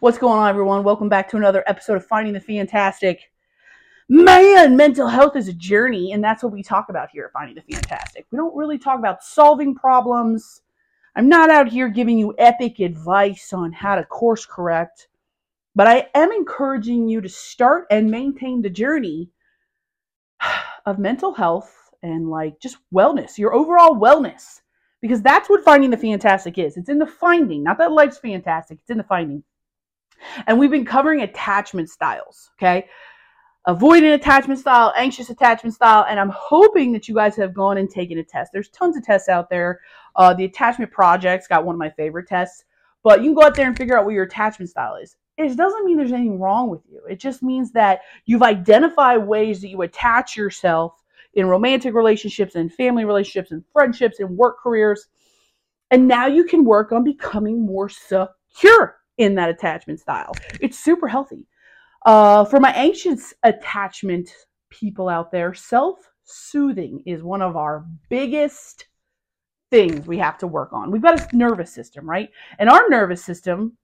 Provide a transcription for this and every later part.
What's going on, everyone? Welcome back to another episode of Finding the Fantastic. Man, mental health is a journey, and that's what we talk about here at Finding the Fantastic. We don't really talk about solving problems. I'm not out here giving you epic advice on how to course correct, but I am encouraging you to start and maintain the journey of mental health and like just wellness, your overall wellness, because that's what Finding the Fantastic is. It's in the finding, not that life's fantastic, it's in the finding. And we've been covering attachment styles, okay? Avoidant attachment style, anxious attachment style, and I'm hoping that you guys have gone and taken a test. There's tons of tests out there. Uh, the Attachment Project's got one of my favorite tests, but you can go out there and figure out what your attachment style is. It doesn't mean there's anything wrong with you. It just means that you've identified ways that you attach yourself in romantic relationships and family relationships and friendships and work careers. And now you can work on becoming more secure in that attachment style. It's super healthy. Uh, for my anxious attachment people out there, self soothing is one of our biggest things we have to work on. We've got a nervous system, right? And our nervous system,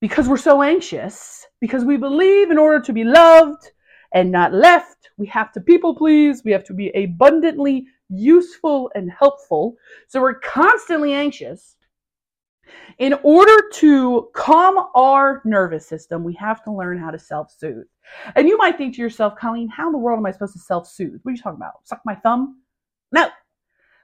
because we're so anxious, because we believe in order to be loved and not left, we have to people please, we have to be abundantly useful and helpful. So we're constantly anxious in order to calm our nervous system, we have to learn how to self soothe. And you might think to yourself, Colleen, how in the world am I supposed to self soothe? What are you talking about? Suck my thumb? No.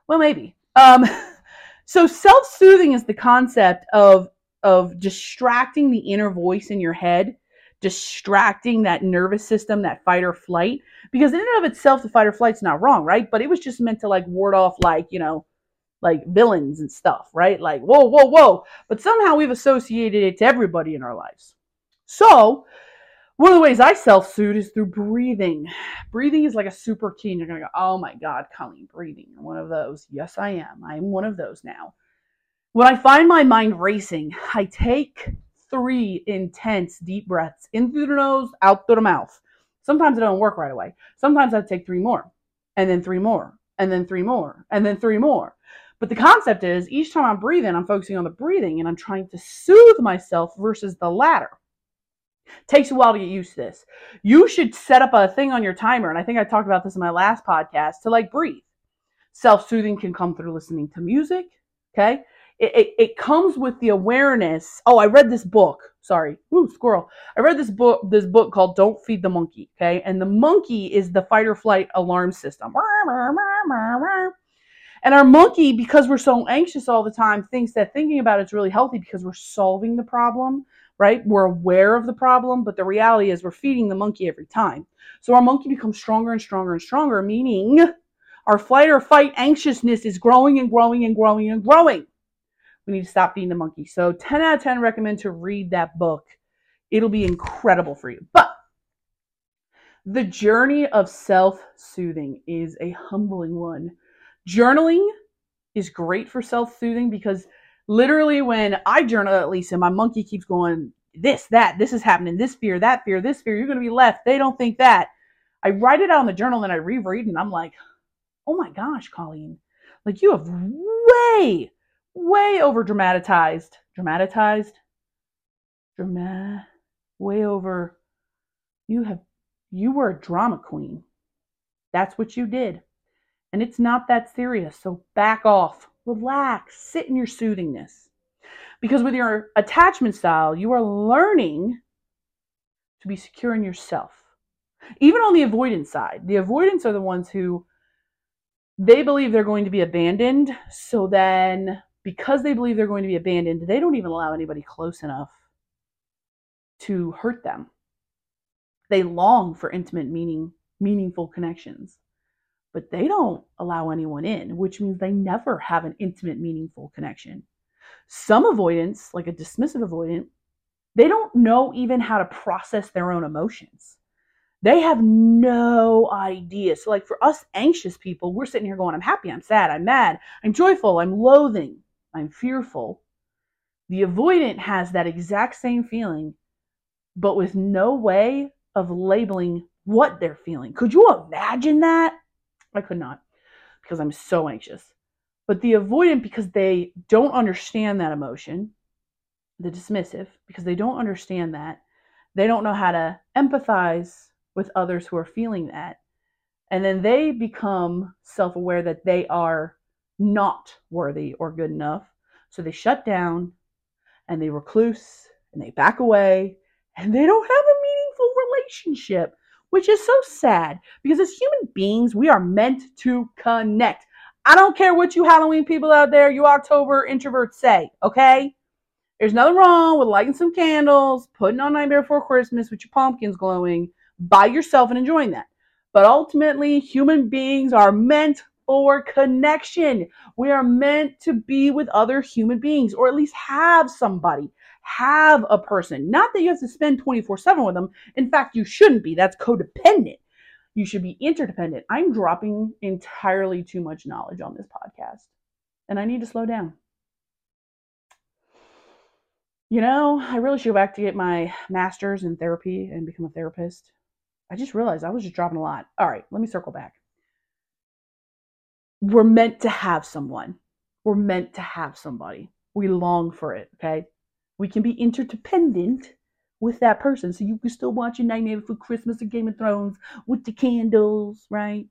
Well, maybe. Um, so self soothing is the concept of of distracting the inner voice in your head, distracting that nervous system, that fight or flight. Because in and of itself, the fight or flight's not wrong, right? But it was just meant to like ward off like, you know, like villains and stuff, right? Like, whoa, whoa, whoa. But somehow we've associated it to everybody in our lives. So, one of the ways I self soothe is through breathing. Breathing is like a super key. And you're to go, oh my God, Colleen, breathing. You're one of those. Yes, I am. I'm one of those now. When I find my mind racing, I take three intense deep breaths in through the nose, out through the mouth. Sometimes it don't work right away. Sometimes I take three more, and then three more, and then three more, and then three more. But the concept is each time I'm breathing, I'm focusing on the breathing and I'm trying to soothe myself versus the latter. Takes a while to get used to this. You should set up a thing on your timer, and I think I talked about this in my last podcast, to like breathe. Self soothing can come through listening to music. Okay. It, it, it, comes with the awareness. Oh, I read this book. Sorry. Ooh, squirrel. I read this book, this book called Don't Feed the Monkey. Okay. And the monkey is the fight or flight alarm system. And our monkey, because we're so anxious all the time, thinks that thinking about it's really healthy because we're solving the problem, right? We're aware of the problem, but the reality is we're feeding the monkey every time. So our monkey becomes stronger and stronger and stronger, meaning our flight or fight anxiousness is growing and growing and growing and growing. We need to stop feeding the monkey. So 10 out of 10 recommend to read that book. It'll be incredible for you. But the journey of self soothing is a humbling one Journaling is great for self soothing because literally when I journal, at least, and my monkey keeps going, this, that, this is happening, this fear, that fear, this fear, you're going to be left. They don't think that. I write it out in the journal and I reread and I'm like, oh my gosh, Colleen, like you have way, way over dramatized, dramatized, drama, way over. You have, you were a drama queen. That's what you did. And it's not that serious. So back off, relax, sit in your soothingness. Because with your attachment style, you are learning to be secure in yourself. Even on the avoidance side, the avoidance are the ones who they believe they're going to be abandoned. So then, because they believe they're going to be abandoned, they don't even allow anybody close enough to hurt them. They long for intimate, meaning, meaningful connections but they don't allow anyone in, which means they never have an intimate, meaningful connection. Some avoidance, like a dismissive avoidant, they don't know even how to process their own emotions. They have no idea. So, like for us anxious people, we're sitting here going, I'm happy, I'm sad, I'm mad, I'm joyful, I'm loathing, I'm fearful. The avoidant has that exact same feeling, but with no way of labeling what they're feeling. Could you imagine that? I could not because I'm so anxious. But the avoidant, because they don't understand that emotion, the dismissive, because they don't understand that. They don't know how to empathize with others who are feeling that. And then they become self aware that they are not worthy or good enough. So they shut down and they recluse and they back away and they don't have a meaningful relationship, which is so sad because as human beings, we are meant to connect. I don't care what you Halloween people out there, you October introverts say, okay? There's nothing wrong with lighting some candles, putting on Nightmare Before Christmas with your pumpkins glowing by yourself and enjoying that. But ultimately, human beings are meant for connection. We are meant to be with other human beings, or at least have somebody, have a person. Not that you have to spend 24 7 with them. In fact, you shouldn't be. That's codependent. You should be interdependent. I'm dropping entirely too much knowledge on this podcast, and I need to slow down. You know, I really should go back to get my master's in therapy and become a therapist. I just realized I was just dropping a lot. All right, let me circle back. We're meant to have someone. We're meant to have somebody. We long for it, okay? We can be interdependent with that person. So you can still watch your Nightmare Before Christmas or Game of Thrones with the candles, right?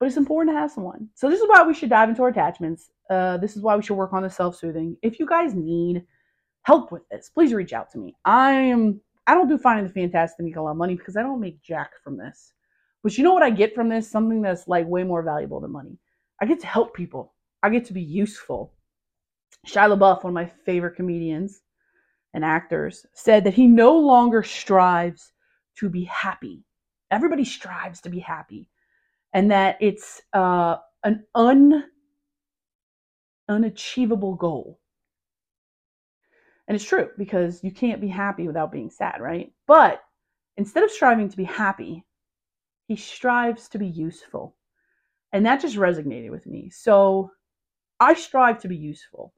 But it's important to have someone. So this is why we should dive into our attachments. Uh, this is why we should work on the self-soothing. If you guys need help with this, please reach out to me. I am I don't do finding the fantastic to make a lot of money because I don't make jack from this. But you know what I get from this? Something that's like way more valuable than money. I get to help people. I get to be useful. Shia LaBeouf, one of my favorite comedians and actors, said that he no longer strives to be happy. Everybody strives to be happy, and that it's uh, an un unachievable goal. And it's true because you can't be happy without being sad, right? But instead of striving to be happy, he strives to be useful. And that just resonated with me. So I strive to be useful.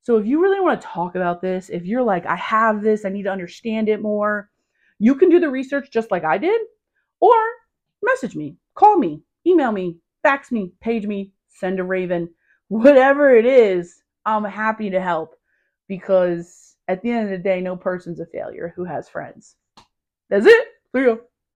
So if you really want to talk about this, if you're like, I have this, I need to understand it more, you can do the research just like I did, or message me, call me, email me, fax me, page me, send a raven, whatever it is, I'm happy to help because at the end of the day, no person's a failure who has friends. That's it. See you.